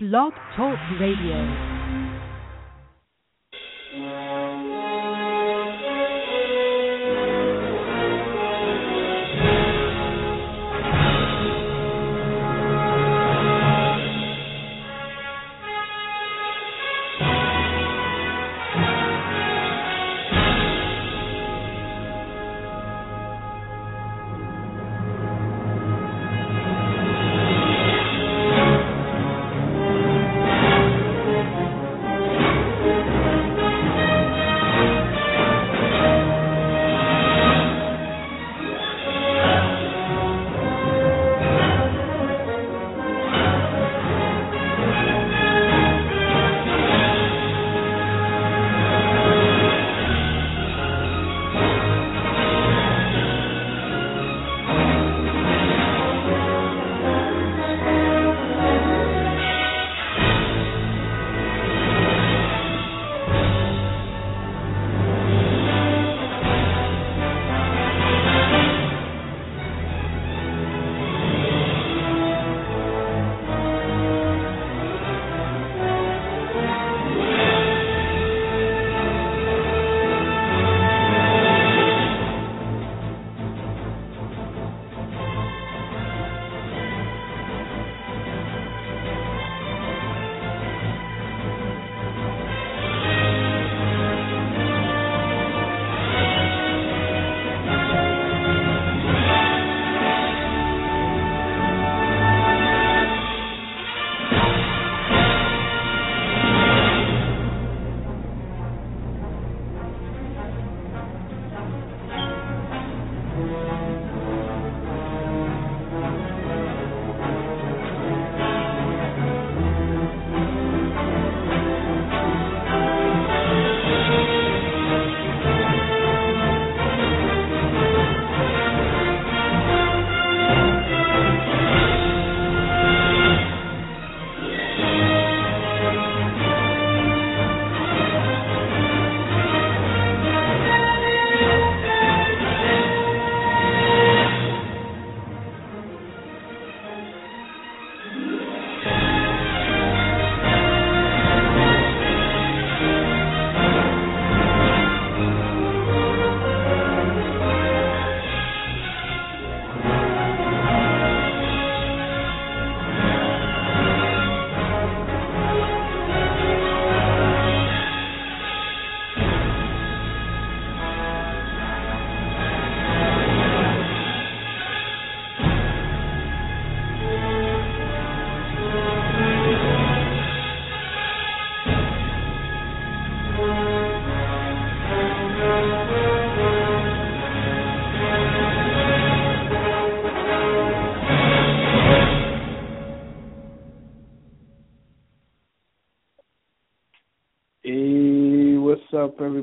Blog Talk Radio.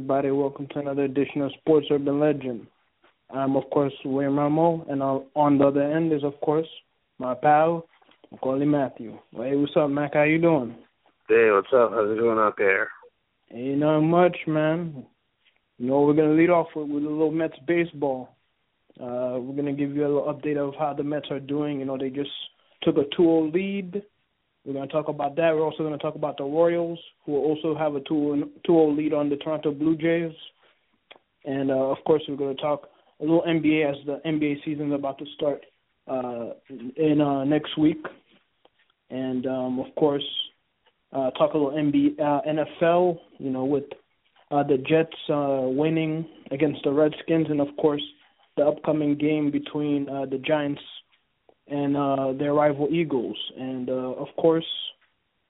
Everybody? Welcome to another edition of Sports Urban Legend. I'm, of course, William Rameau, and on the other end is, of course, my pal, Maccorley Mathieu. Hey, what's up, Mac? How you doing? Hey, what's up? How's it going out there? Ain't not much, man. You know, we're going to lead off with, with a little Mets baseball. Uh, we're going to give you a little update of how the Mets are doing. You know, they just took a 2-0 lead we're going to talk about that. We're also going to talk about the Royals, who also have a 2-0 lead on the Toronto Blue Jays. And, uh, of course, we're going to talk a little NBA as the NBA season is about to start uh, in uh, next week. And, um, of course, uh, talk a little NBA, uh, NFL, you know, with uh, the Jets uh, winning against the Redskins, and, of course, the upcoming game between uh, the Giants – and uh, their rival Eagles, and uh, of course,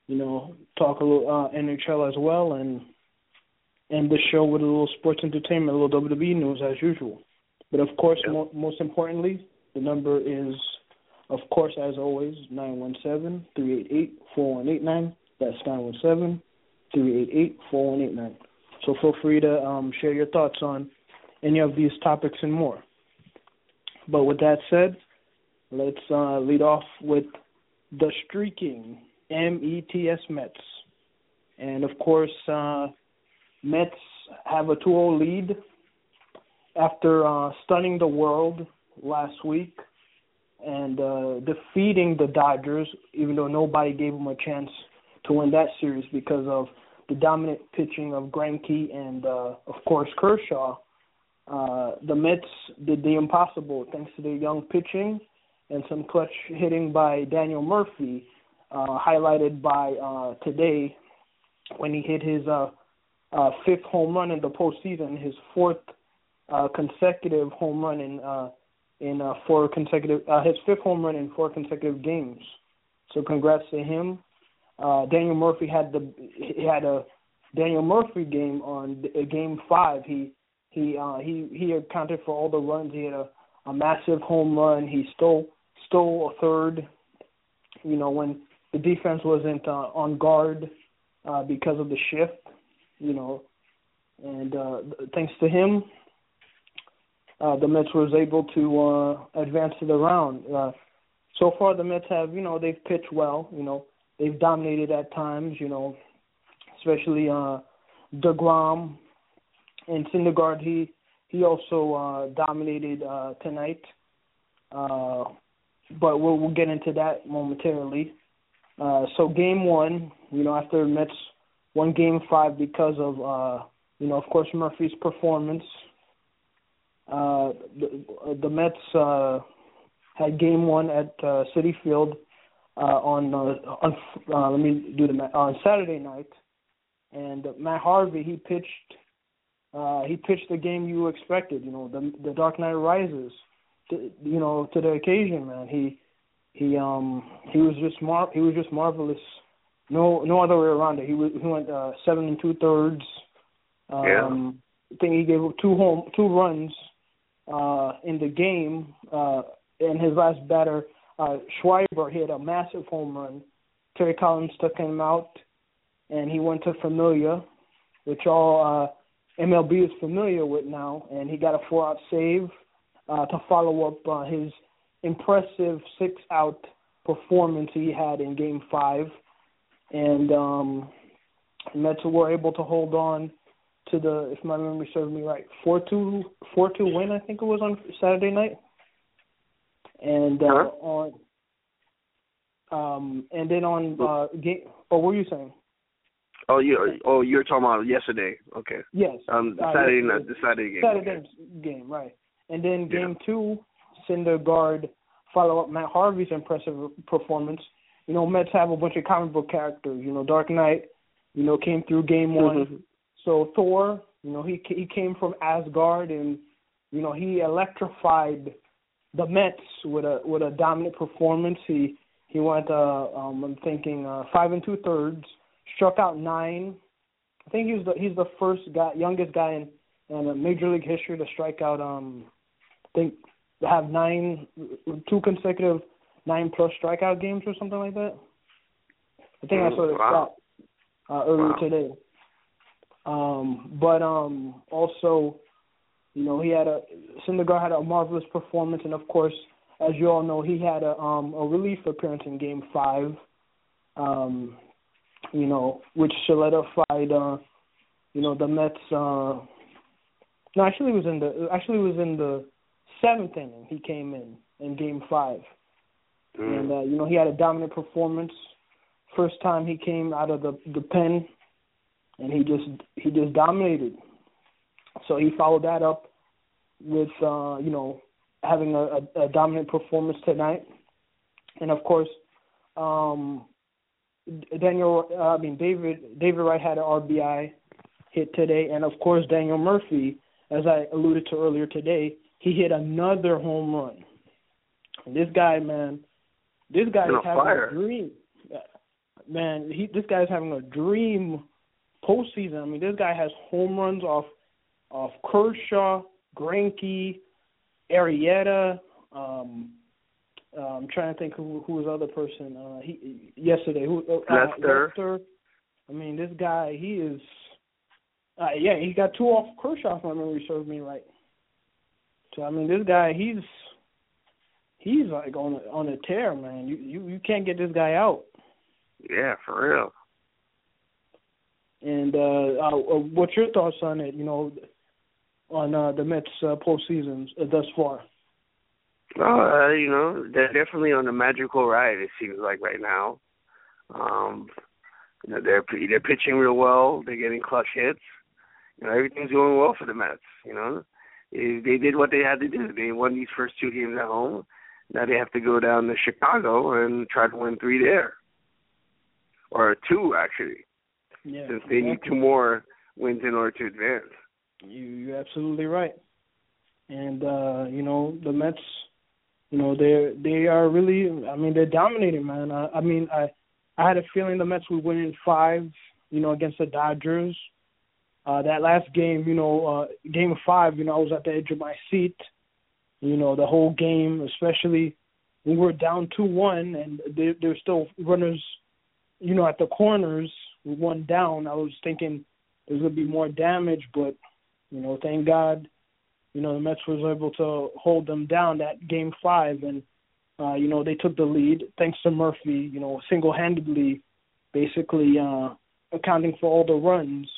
you know, talk a little uh, NHL as well, and end the show with a little sports entertainment, a little WWE news as usual. But of course, yeah. mo- most importantly, the number is, of course, as always, nine one seven three eight eight four one eight nine. That's nine one seven three eight eight four one eight nine. So feel free to um, share your thoughts on any of these topics and more. But with that said, Let's uh, lead off with the streaking METS Mets. And of course, uh, Mets have a 2 0 lead after uh, stunning the world last week and uh, defeating the Dodgers, even though nobody gave them a chance to win that series because of the dominant pitching of Greinke and uh, of course Kershaw. Uh, the Mets did the impossible thanks to their young pitching and some clutch hitting by Daniel Murphy, uh, highlighted by uh, today when he hit his uh, uh, fifth home run in the postseason, his fourth uh, consecutive home run in uh, in uh, four consecutive uh, his fifth home run in four consecutive games. So congrats to him. Uh, Daniel Murphy had the he had a Daniel Murphy game on uh, game five. He he uh, he he accounted for all the runs. He had a, a massive home run. He stole stole a third. You know when the defense wasn't uh, on guard uh, because of the shift. You know, and uh, thanks to him, uh, the Mets was able to uh, advance to the round. Uh, so far, the Mets have, you know, they've pitched well. You know, they've dominated at times. You know, especially uh, deGrom and Syndergaard. He he also uh, dominated uh, tonight. Uh, but we'll we'll get into that momentarily. Uh, so game one, you know, after Mets won game five because of uh, you know, of course Murphy's performance uh, the, the Mets uh, had game one at uh, Citi Field uh, on uh, on uh, let me do the on Saturday night, and Matt Harvey he pitched uh, he pitched the game you expected. You know the the Dark Knight Rises, to, you know to the occasion, man. He he um he was just mar- he was just marvelous. No no other way around it. He was he went uh, seven and two thirds. Um, yeah. I think he gave two home two runs uh, in the game, uh, and his last batter, uh, Schwarber, hit a massive home run. Terry Collins took him out, and he went to Familia, which all uh, MLB is familiar with now, and he got a four-out save uh, to follow up uh, his impressive six-out performance he had in Game Five, and um, Mets were able to hold on to the, if my memory serves me right, four two four two win. I think it was on Saturday night, and uh, uh-huh. on, um, and then on uh, game. Oh, what were you saying? Oh, you oh you're talking about yesterday. Okay. Yes. Um, uh, Saturday night, the Saturday game. Saturday okay. game, right? And then game yeah. two, Syndergaard follow up Matt Harvey's impressive performance. You know, Mets have a bunch of comic book characters. You know, Dark Knight, you know, came through game one. Mm-hmm. So Thor, you know, he he came from Asgard, and you know he electrified the Mets with a with a dominant performance. He he went, uh, um, I'm thinking, uh, five and two thirds, struck out nine. I think he's the he's the first guy, youngest guy in in Major League history to strike out. Um, think they have nine, two consecutive nine plus strikeout games or something like that. I think I saw the wow. stat uh, earlier wow. today. Um, but um, also, you know, he had a Syndergaard had a marvelous performance, and of course, as you all know, he had a um, a relief appearance in Game Five. Um, you know, which solidified, uh, you know, the Mets. Uh, no, actually, it was in the actually it was in the seventh inning. He came in in Game Five, mm. and uh, you know he had a dominant performance. First time he came out of the the pen and he just he just dominated. So he followed that up with uh, you know having a, a, a dominant performance tonight, and of course, um, Daniel uh, I mean David David Wright had an RBI hit today, and of course Daniel Murphy, as I alluded to earlier today, he hit another home run. And this guy, man, this guy is having fire. a dream. Man, he this guy's having a dream postseason. I mean, this guy has home runs off off Kershaw, Greinke, Arrieta. Um, uh, I'm trying to think who who was the other person. Uh, he yesterday who uh, Lester. Lester. I mean, this guy he is. Uh, yeah, he got two off Kershaw. If my memory serves me right. So I mean, this guy he's he's like on a, on a tear, man. You you you can't get this guy out. Yeah, for real. And uh, uh, what's your thoughts on it? You know, on uh, the Mets uh, postseason uh, thus far. Oh, uh, you know, they're definitely on a magical ride. It seems like right now. Um, You know, they're they're pitching real well. They're getting clutch hits. You know, everything's going well for the Mets. You know, they, they did what they had to do. They won these first two games at home. Now they have to go down to Chicago and try to win three there, or two actually, Yeah, since they need two more wins in order to advance. You you're absolutely right. And uh, you know, the Mets you know, they they are really I mean, they're dominating, man. I, I mean, I I had a feeling the Mets would win in 5, you know, against the Dodgers. Uh that last game, you know, uh game 5, you know, I was at the edge of my seat. You know, the whole game, especially we were down 2-1 and there there's still runners you know, at the corners, one down. I was thinking there's gonna be more damage, but you know, thank God, you know, the Mets was able to hold them down that game five and uh, you know, they took the lead thanks to Murphy, you know, single handedly basically uh accounting for all the runs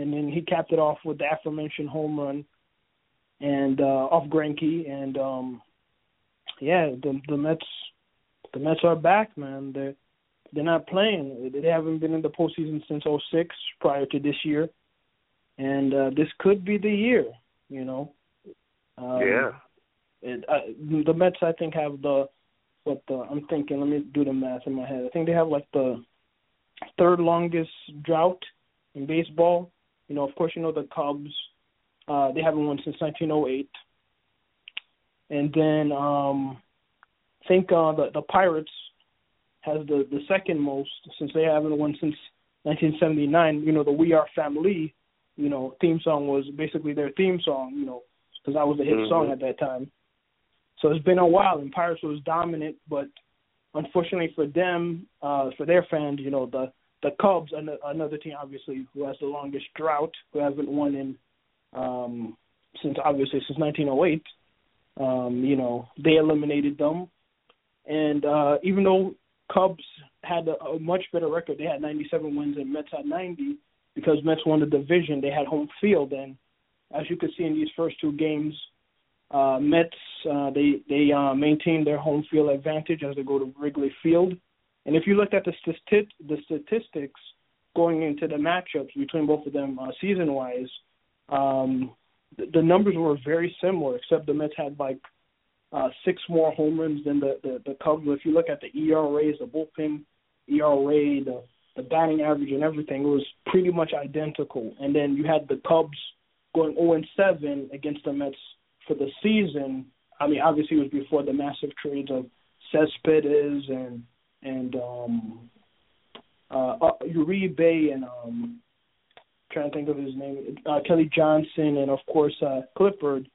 and then he capped it off with the aforementioned home run and uh off Greinke and um yeah, the the Mets the Mets are back, man. They're they're not playing. They haven't been in the postseason since '06, prior to this year, and uh, this could be the year. You know. Um, yeah. It, uh, the Mets, I think, have the what the I'm thinking. Let me do the math in my head. I think they have like the third longest drought in baseball. You know, of course, you know the Cubs. Uh, they haven't won since 1908, and then um, I think uh, the the Pirates has the the second most since they haven't won since 1979. You know, the We Are Family, you know, theme song was basically their theme song. You know, because that was the hit Mhm. song at that time. So it's been a while, and Pirates was dominant, but unfortunately for them, uh, for their fans, you know, the the Cubs, another team obviously who has the longest drought, who haven't won in um, since obviously since 1908. Um, you know, they eliminated them, and uh, even though Cubs had a, a much better record, they had 97 wins and Mets had 90 because Mets won the division. They had home field, and as you could see in these first two games, uh, Mets uh, they they uh, maintain their home field advantage as they go to Wrigley Field. And if you looked at the stati- the statistics going into the matchups between both of them uh, season wise, um, the, the numbers were very similar, except the Mets had like uh, six more home runs than the, the the Cubs. If you look at the ERAs, the bullpen ERA, the the batting average, and everything, it was pretty much identical. And then you had the Cubs going 0 and 7 against the Mets for the season. I mean, obviously it was before the massive trades of Cespedes and and um uh, uh Uribe and um trying to think of his name, uh, Kelly Johnson, and of course uh, Clippard.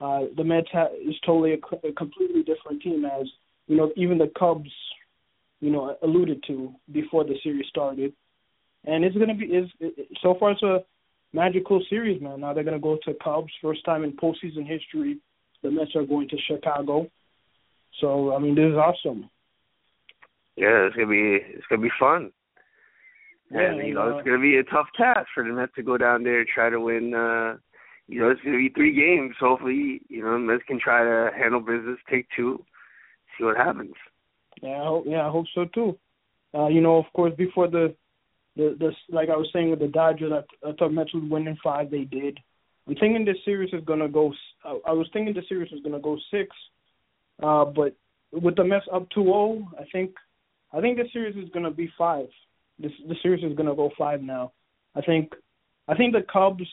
Uh, the Mets ha- is totally a, a completely different team, as you know. Even the Cubs, you know, alluded to before the series started, and it's gonna be is it, so far it's a magical series, man. Now they're gonna go to Cubs, first time in postseason history. The Mets are going to Chicago, so I mean this is awesome. Yeah, it's gonna be it's gonna be fun. Yeah, and you know, uh, it's gonna be a tough task for the Mets to go down there and try to win uh you know, it's gonna be three games. Hopefully, you know, the Mets can try to handle business, take two, see what happens. Yeah, I hope, yeah, I hope so too. Uh, you know, of course, before the, the, the like I was saying with the Dodgers, I, I thought Mets would win in five. They did. I'm thinking this series is gonna go. I, I was thinking the series was gonna go six, uh, but with the Mets up 2-0, I think, I think this series is gonna be five. This the series is gonna go five now. I think, I think the Cubs.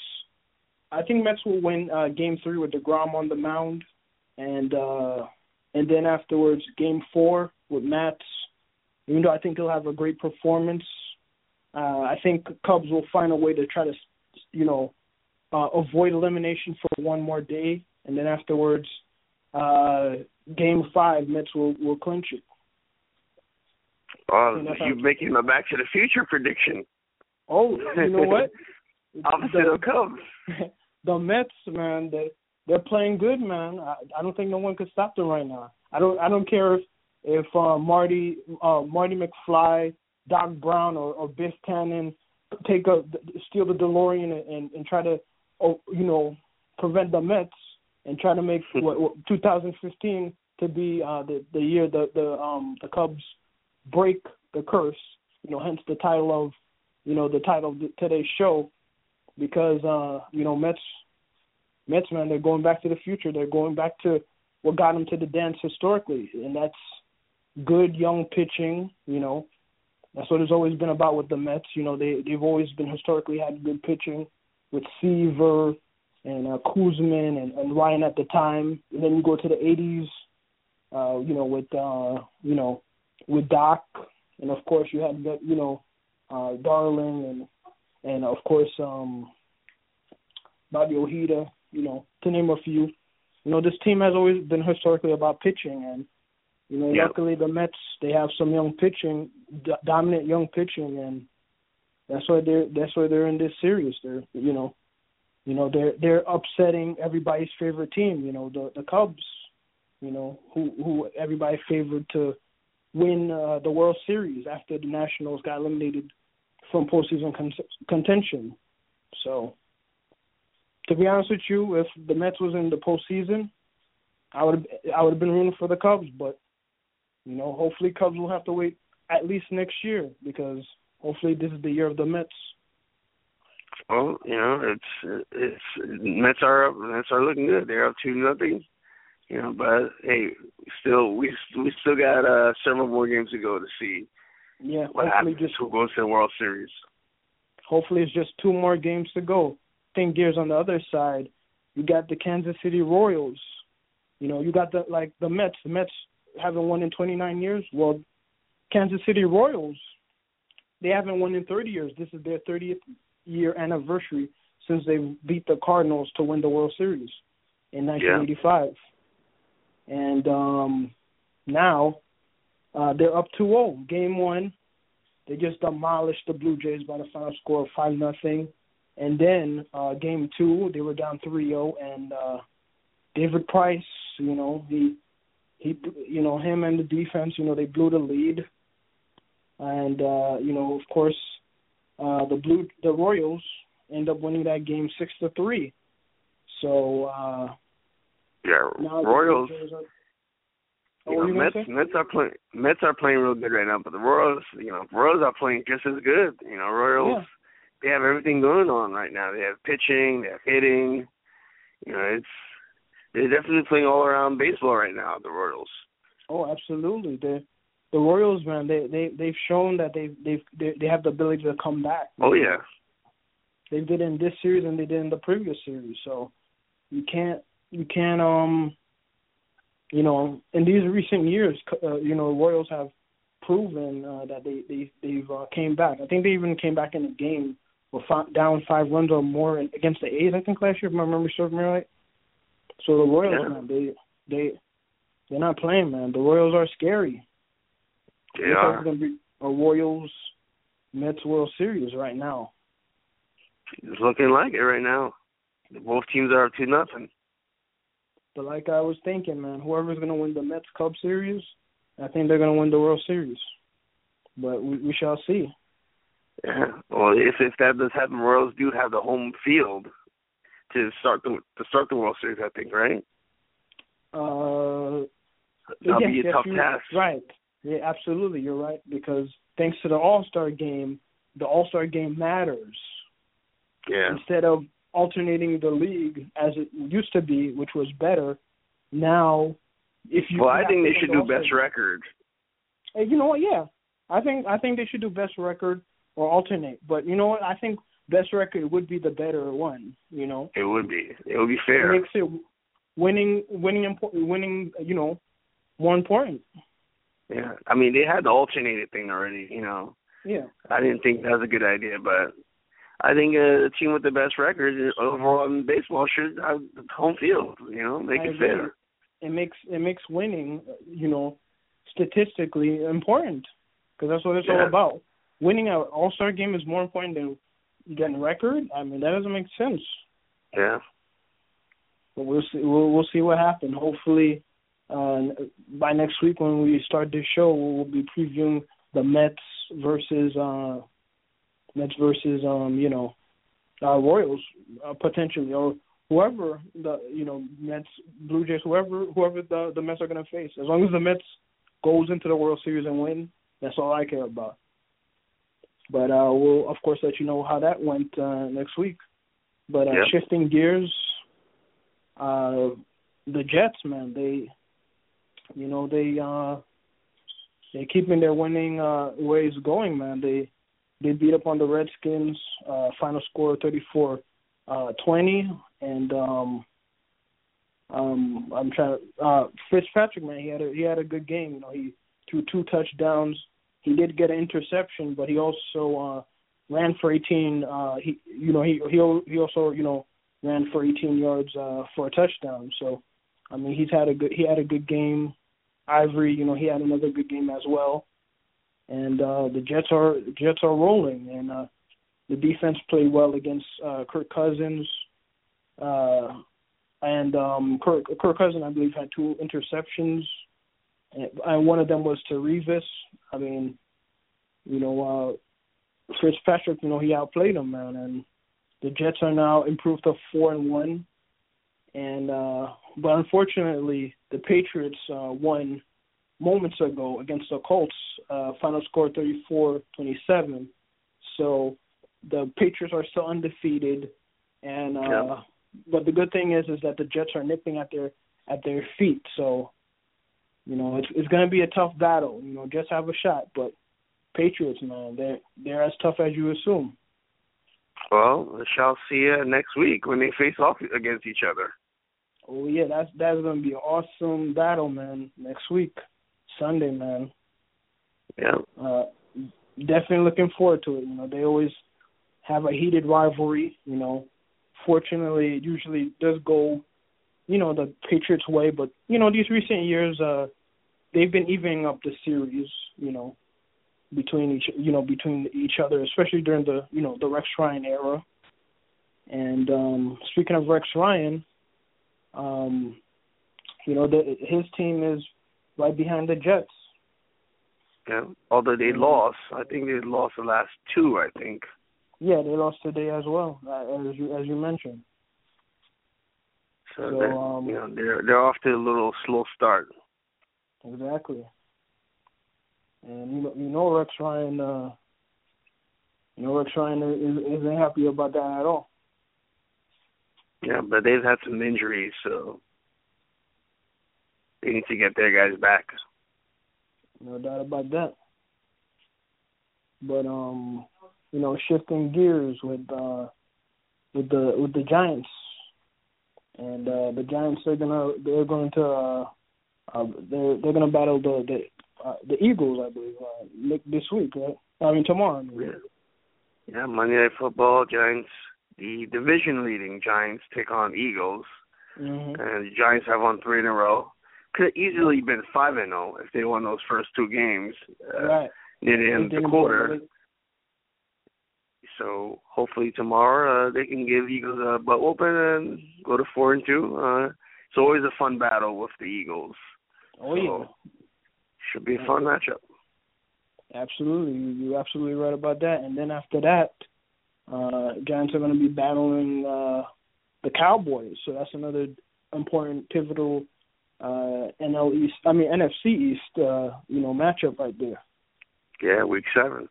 I think Mets will win uh, Game Three with deGrom on the mound, and uh, and then afterwards Game Four with Matz. Even though I think he'll have a great performance, uh, I think Cubs will find a way to try to, you know, uh, avoid elimination for one more day, and then afterwards, uh, Game Five, Mets will will clinch it. Oh, you're making a Back to the Future prediction. Oh, you know what? Opposite The- of Cubs. the Mets, man, they they're playing good, man. I, I don't think no one could stop them right now. I don't I don't care if if uh, Marty uh, Marty McFly, Doc Brown, or, or Biff Tannen take a steal the DeLorean and, and, and try to oh, you know prevent the Mets and try to make what, what 2015 to be uh, the the year the the um the Cubs break the curse. You know, hence the title of you know, the title of today's show because uh, you know, Mets Mets man, they're going back to the future. They're going back to what got them to the dance historically, and that's good young pitching, you know. That's what it's always been about with the Mets. You know, they they've always been historically had good pitching with Seaver and uh, Koosman and, and Ryan at the time. And then you go to the 80s, uh, you know, with uh, you know, with Doc, and of course you had you know, uh, Darling and and of course um, Bobby Ojeda. You know, to name a few. You know, this team has always been historically about pitching, and you know, yep. luckily the Mets they have some young pitching, d- dominant young pitching, and that's why they're that's why they're in this series. They're you know, you know they're they're upsetting everybody's favorite team. You know the the Cubs, you know who who everybody favored to win uh, the World Series after the Nationals got eliminated from postseason con- contention. So, to be honest with you, if the Mets was in the postseason, I would I would have been rooting for the Cubs. But you know, hopefully Cubs will have to wait at least next year because hopefully this is the year of the Mets. Well, you know, it's it's Mets are up, Mets are looking good. They're up two nothing. You know, but hey, still we we still got uh several more games to go to see. Yeah, what hopefully happens just who goes to the World Series. Hopefully, it's just two more games to go. Think gears on the other side. You got the Kansas City Royals. You know, you got the like the Mets. The Mets haven't won in 29 years. Well, Kansas City Royals, they haven't won in 30 years. This is their 30th year anniversary since they beat the Cardinals to win the World Series in 1985. Yeah. And um now uh they're up 2-0. Game 1, they just demolished the Blue Jays by the final score of 5 nothing. And then uh game 2, they were down 3-0 and uh David Price, you know, he he you know him and the defense you know they blew the lead and uh you know of course uh the blue the royals end up winning that game six to three so uh yeah royals you oh, know, Mets Mets are playing Mets are playing real good right now, but the Royals, you know, Royals are playing just as good. You know, Royals yeah. they have everything going on right now. They have pitching, they have hitting. You know, it's they're definitely playing all around baseball right now. The Royals. Oh, absolutely. The the Royals, man, they they they've shown that they they've they, they have the ability to come back. Oh yeah. They did in this series and they did in the previous series. So you can't you can't um you know in these recent years uh, you know the Royals have proven uh, that they they they've uh, came back. I think they even came back in the game with five, down five runs or more against the A's. I think last year, if my memory serves me right. So the Royals, yeah. man, they they they're not playing, man. The Royals are scary. They It's are. going to be a Royals Mets World Series right now. It's looking like it right now. Both teams are up two nothing. But like I was thinking, man, whoever's going to win the Mets Cup Series, I think they're going to win the World Series. But we, we shall see. Yeah. Well, if if that does happen, Royals do have the home field to start the to start the World Series. I think, right? Uh, That'll yes, be a yes, tough task. Right. Yeah, absolutely. You're right because thanks to the All Star game, the All Star game matters. Yeah. Instead of alternating the league as it used to be, which was better, now if you Well, I think they should do best record. Hey, you know what? Yeah, I think I think they should do best record or alternate. But you know what? I think best record would be the better one. You know, It would be. It would be it fair. makes it winning winning important winning. You know, more important. Yeah. I mean, they had the alternated thing already. You know, Yeah. I didn't think that was a good idea, but I think uh, a team with the best record overall in baseball should have home field. You know, make I it agree. fair. It makes it makes winning. You know, statistically important because that's what it's all about. Winning an All Star game is more important than getting record. I mean, that doesn't make sense. Yeah. But we'll see. We'll, we'll see what happens. Hopefully, uh, by next week when we start this show, we'll be previewing the Mets versus uh, Mets versus um, you know uh, Royals uh, potentially or whoever the you know Mets, Blue Jays, whoever whoever the the Mets are going to face. As long as the Mets goes into the World Series and win, that's all I care about. But uh, we'll of course let you know how that went uh, next week. But uh, Yeah. shifting gears, uh, the Jets, man, they, you know, they uh, they keeping their winning uh, ways going, man. They they beat up on the Redskins. Uh, final score 34 uh, 20, and um, um, I'm trying. To, uh, Fitzpatrick, man, he had a he had a good game. You know, he threw two touchdowns. He did get an interception, but he also uh, ran for 18. Uh, he, you know, he he he also you know ran for 18 yards uh, for a touchdown. So, I mean, he's had a good he had a good game. Ivory, you know, he had another good game as well. And uh, the Jets are Jets are rolling, and uh, the defense played well against uh, Kirk Cousins. Uh, and um, Kirk, Kirk Cousins, I believe, had two interceptions, and, and one of them was to Revis. I mean, you know, uh, Fitzpatrick, you know, he outplayed him, man, and the Jets are now improved to four and one. And uh, but unfortunately, the Patriots uh, won moments ago against the Colts. Uh, final score 34-27. So the Patriots are still undefeated, and uh, Yeah. but the good thing is is that the Jets are nipping at their at their feet. So you know it's it's going to be a tough battle. You know, Jets have a shot, but Patriots, man, they're they're as tough as you assume. Well, we shall see uh, next week when they face off against each other. Oh yeah, that's that's gonna be an awesome battle, man. Next week, Sunday, man. Yeah. Uh, definitely looking forward to it. You know, they always have a heated rivalry. You know, fortunately, it usually does go, you know, the Patriots' way. But you know, these recent years, uh, they've been evening up the series. You know, between each, you know, between each other, especially during the, you know, the Rex Ryan era. And um speaking of Rex Ryan, um, you know, the, his team is right behind the Jets. Yeah. Although they lost, I think they lost the last two. I think. Yeah, they lost today as well, uh, as you as you mentioned. So, So, that, um, you know they're they're off to a little slow start. Exactly. And you know, you know Rex Ryan, uh, you know Rex Ryan is, isn't happy about that at all. Yeah, but they've had some injuries, so they need to get their guys back. No doubt about that. But um, you know, shifting gears with uh with the with the Giants. And uh the Giants are gonna they're going to uh, uh they're they're gonna battle the the uh, the Eagles, I believe, uh, this week, right? I mean tomorrow. I mean. Yeah. Yeah, Monday Night Football, Giants, the division leading Giants take on Eagles, Mhm. and the Giants have won three in a row. Could have easily been five and zero if they won those first two games uh, Right. near the end of the quarter. So hopefully tomorrow uh, they can give Eagles a butt whooping and go to four and two. Uh, it's always a fun battle with the Eagles. Oh yeah. Should be a fun matchup. Absolutely, You- you're absolutely right about that. And then after that, uh, Giants are going to be battling uh, the Cowboys. So that's another important, pivotal uh, NL East. I mean NFC East. Uh, you know, matchup right there. Yeah, week seven.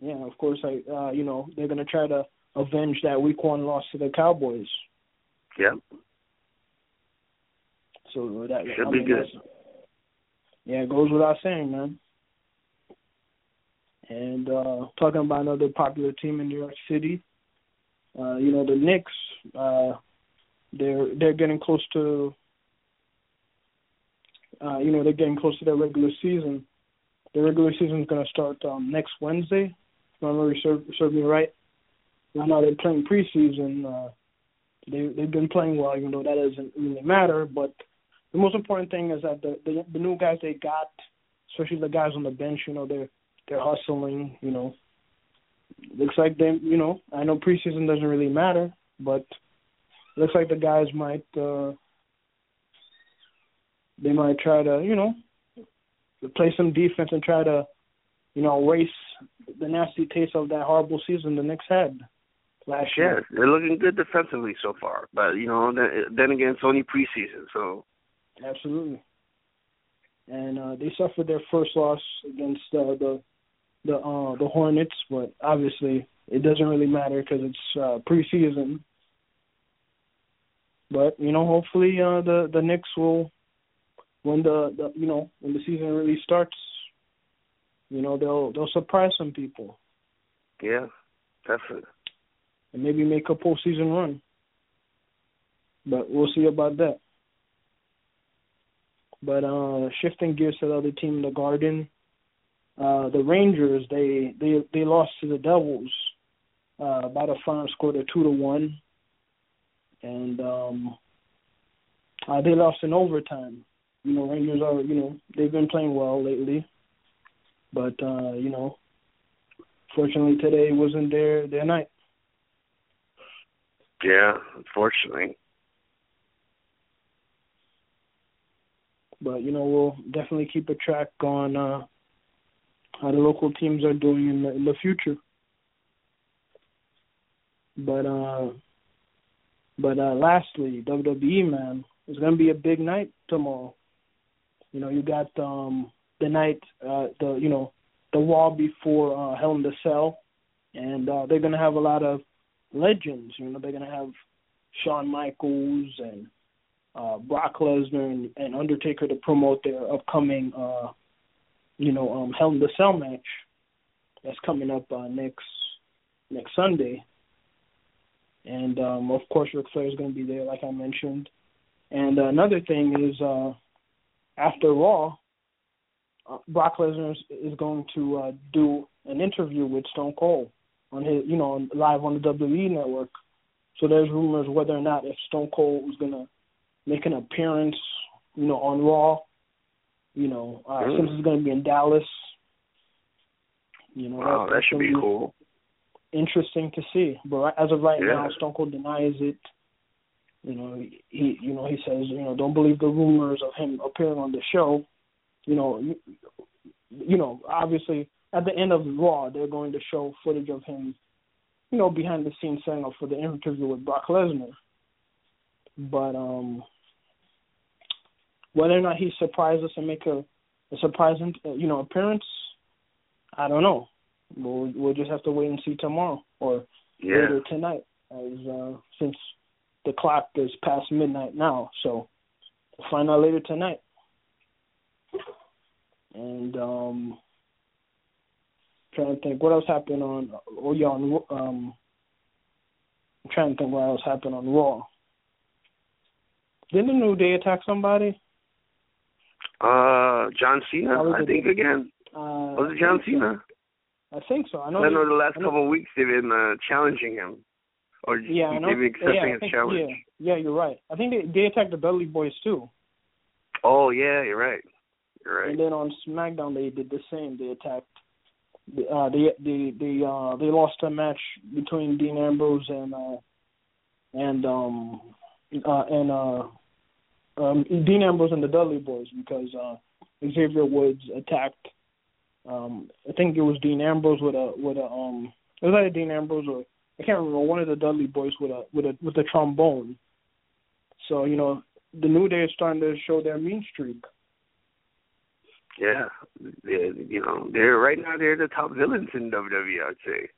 Yeah, of course. I, uh, you know, they're going to try to avenge that Week One loss to the Cowboys. Yep. So that Should I be mean, good. Yeah, it goes without saying, man. And uh talking about another popular team in New York City, uh, you know, the Knicks, uh they're they're getting close to uh, you know, they're getting close to their regular season. The regular season is gonna start um next Wednesday, if my memory serve, serve me right. Right now they're playing preseason, uh they they've been playing well, even though that doesn't really matter, but the most important thing is that the, the the new guys they got, especially the guys on the bench, you know, they're they're hustling. You know, looks like they, you know, I know preseason doesn't really matter, but looks like the guys might uh they might try to, you know, play some defense and try to, you know, erase the nasty taste of that horrible season the Knicks had last Yeah, year. they're looking good defensively so far, but you know, then, then again, it's only preseason, so Absolutely. And uh, they suffered their first loss against uh, the the uh, the Hornets, but obviously it doesn't really matter because it's uh, preseason. But you know, hopefully uh, the the Knicks will when the, the you know when the season really starts, you know they'll they'll surprise some people. Yeah, definitely. And maybe make a postseason run. But we'll see about that. But uh shifting gears to the other team, the Garden, uh the Rangers they they they lost to the Devils uh by the final score of two to one. And um uh they lost in overtime you know, Rangers are, you know, they've been playing well lately. But uh, you know, fortunately today wasn't their their night. Yeah, unfortunately. But you know, we'll definitely keep a track on uh how the local teams are doing in the in the future. But uh but uh lastly, WWE man, it's gonna be a big night tomorrow. You know, you got um the night uh the you know, the wall before uh Hell in the Cell and uh they're gonna have a lot of legends, you know, they're gonna have Shawn Michaels and uh Brock Lesnar and, and Undertaker to promote their upcoming uh you know, um Hell in the Cell match that's coming up uh next next Sunday. And um of course Ric Flair is gonna be there like I mentioned. And uh, another thing is uh after Raw, uh, Brock Lesnar is, is going to uh, do an interview with Stone Cold on his, you know, live on the WWE network. So there's rumors whether or not if Stone Cold was gonna make an appearance, you know, on Raw. You know, uh, really? since it's gonna be in Dallas. You know, wow, that, that should be, be cool. Interesting to see, but as of right yeah. now, Stone Cold denies it. You know, he you know he says you know don't believe the rumors of him appearing on the show. You know, you, you know obviously at the end of Raw they're going to show footage of him, you know, behind the scenes setting up for the interview with Brock Lesnar. But um, whether or not he surprises us and make a, a surprising you know appearance, I don't know. We'll we'll just have to wait and see tomorrow or yeah. later tonight, as uh, since the clock is past midnight now, so we'll find out later tonight. And um trying to think what else happened on oh yeah on um I'm trying to think what else happened on Raw. Didn't the New Day attack somebody? Uh John Cena, I think again. Uh, Was it John Cena? I think so. I know. I know the last I know, couple of weeks they've been uh, challenging him, or yeah, I know. they've accepting yeah, think, challenge. Yeah, yeah, you're right. I think they they attacked the Dudley Boyz too. Oh yeah, you're right. You're right. And then on SmackDown they did the same. They attacked. Uh, they they they uh they lost a match between Dean Ambrose and uh and um uh and uh um Dean Ambrose and the Dudley Boyz because uh Xavier Woods attacked um I think it was Dean Ambrose with a with a um it was either Dean Ambrose or I can't remember one of the Dudley Boyz with a with a with a trombone. So you know the New Day is starting to show their mean streak. Yeah, they're, you know they're right now they're the top villains in WWE. I'd say.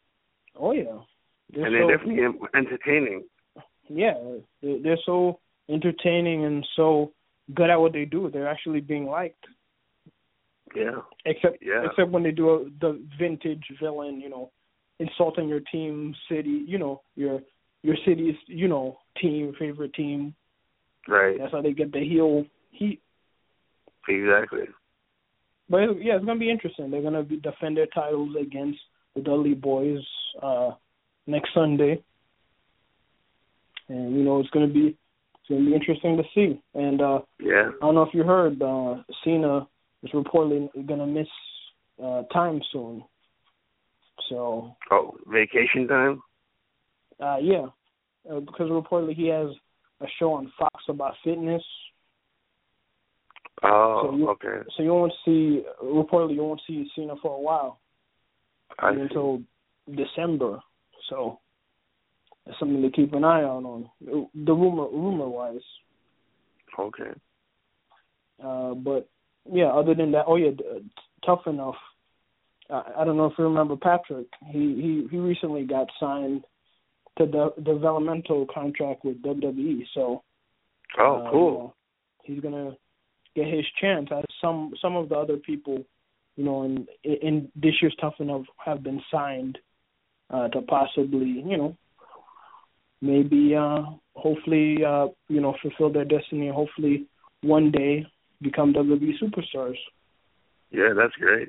Oh yeah, they're and they're definitely entertaining. Yeah, they're, they're so entertaining and so good at what they do. They're actually being liked. Yeah. Except yeah. except when they do a, the vintage villain, you know, insulting your team, city, you know, your your city's, you know, team, favorite team. Right. That's how they get the heel heat. Exactly. But it, yeah, it's gonna be interesting. They're gonna be defend their titles against the Dudley Boyz uh next Sunday, and you know it's gonna be it's gonna be interesting to see. And uh yeah, I don't know if you heard, uh Cena is reportedly gonna miss uh time soon. So. Oh, vacation time. Uh yeah, uh, because reportedly he has a show on Fox about fitness. Oh, so you, okay. So you won't see reportedly you won't see Cena for a while I until December. So that's something to keep an eye out on. The rumor rumor wise. Okay. Uh, but yeah, other than that, oh yeah, tough enough. I, I don't know if you remember Patrick. He he he recently got signed to the developmental contract with WWE. So oh, uh, cool. You know, he's gonna get his chance as some some of the other people, you know, in in this year's Tough Enough have been signed uh, to possibly, you know, maybe uh hopefully uh you know fulfill their destiny and hopefully one day become WWE superstars. Yeah, that's great.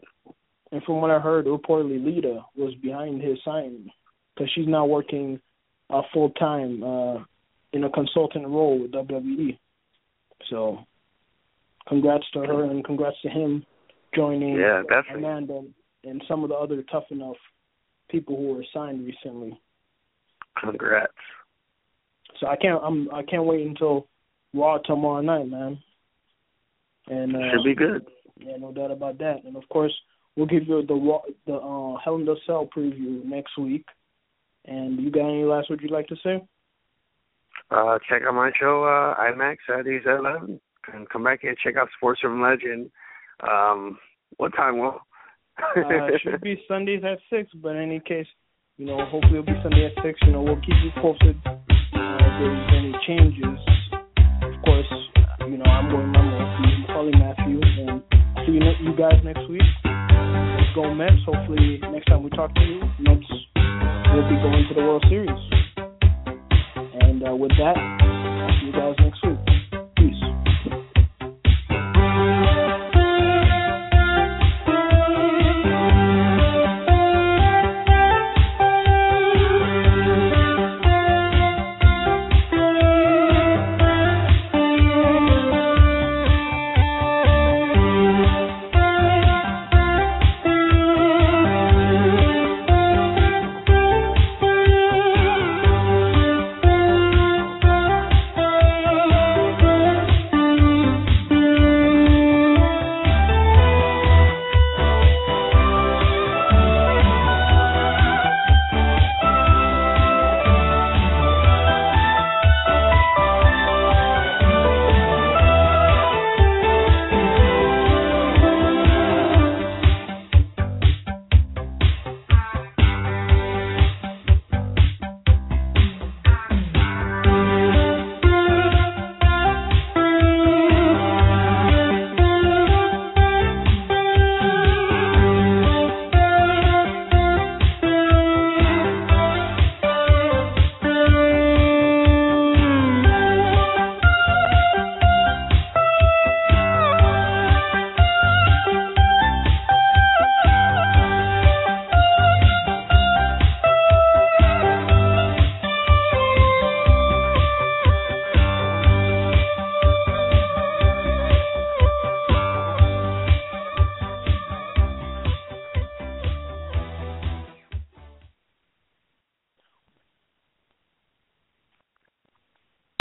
And from what I heard, reportedly Lita was behind his signing because she's now working uh, full time uh, in a consultant role with WWE. So, congrats to her and congrats to him joining yeah, definitely. Amanda and some of the other tough enough people who were signed recently. Congrats. So I can't I'm I can't wait until Raw tomorrow night, man. And uh, should be good. Yeah, no doubt about that. And of course, we'll give you the the uh, Hell in the Cell preview next week. And you got any last words you'd like to say? Uh, check out my show, uh, IMAX Saturdays at 11. And come back and check out Sports Urban Legend. Um, what time, Will? uh, it should be Sundays at 6, but in any case, you know, hopefully it'll be Sunday at 6. You know, we'll keep you posted uh, if there's any changes. Of course, you know, I'm going on call him Mathieu. And see you, you guys next week. Hopefully, next time we talk to you, Mets we'll be going to the World Series. And uh, with that, I'll see you guys next week. Peace.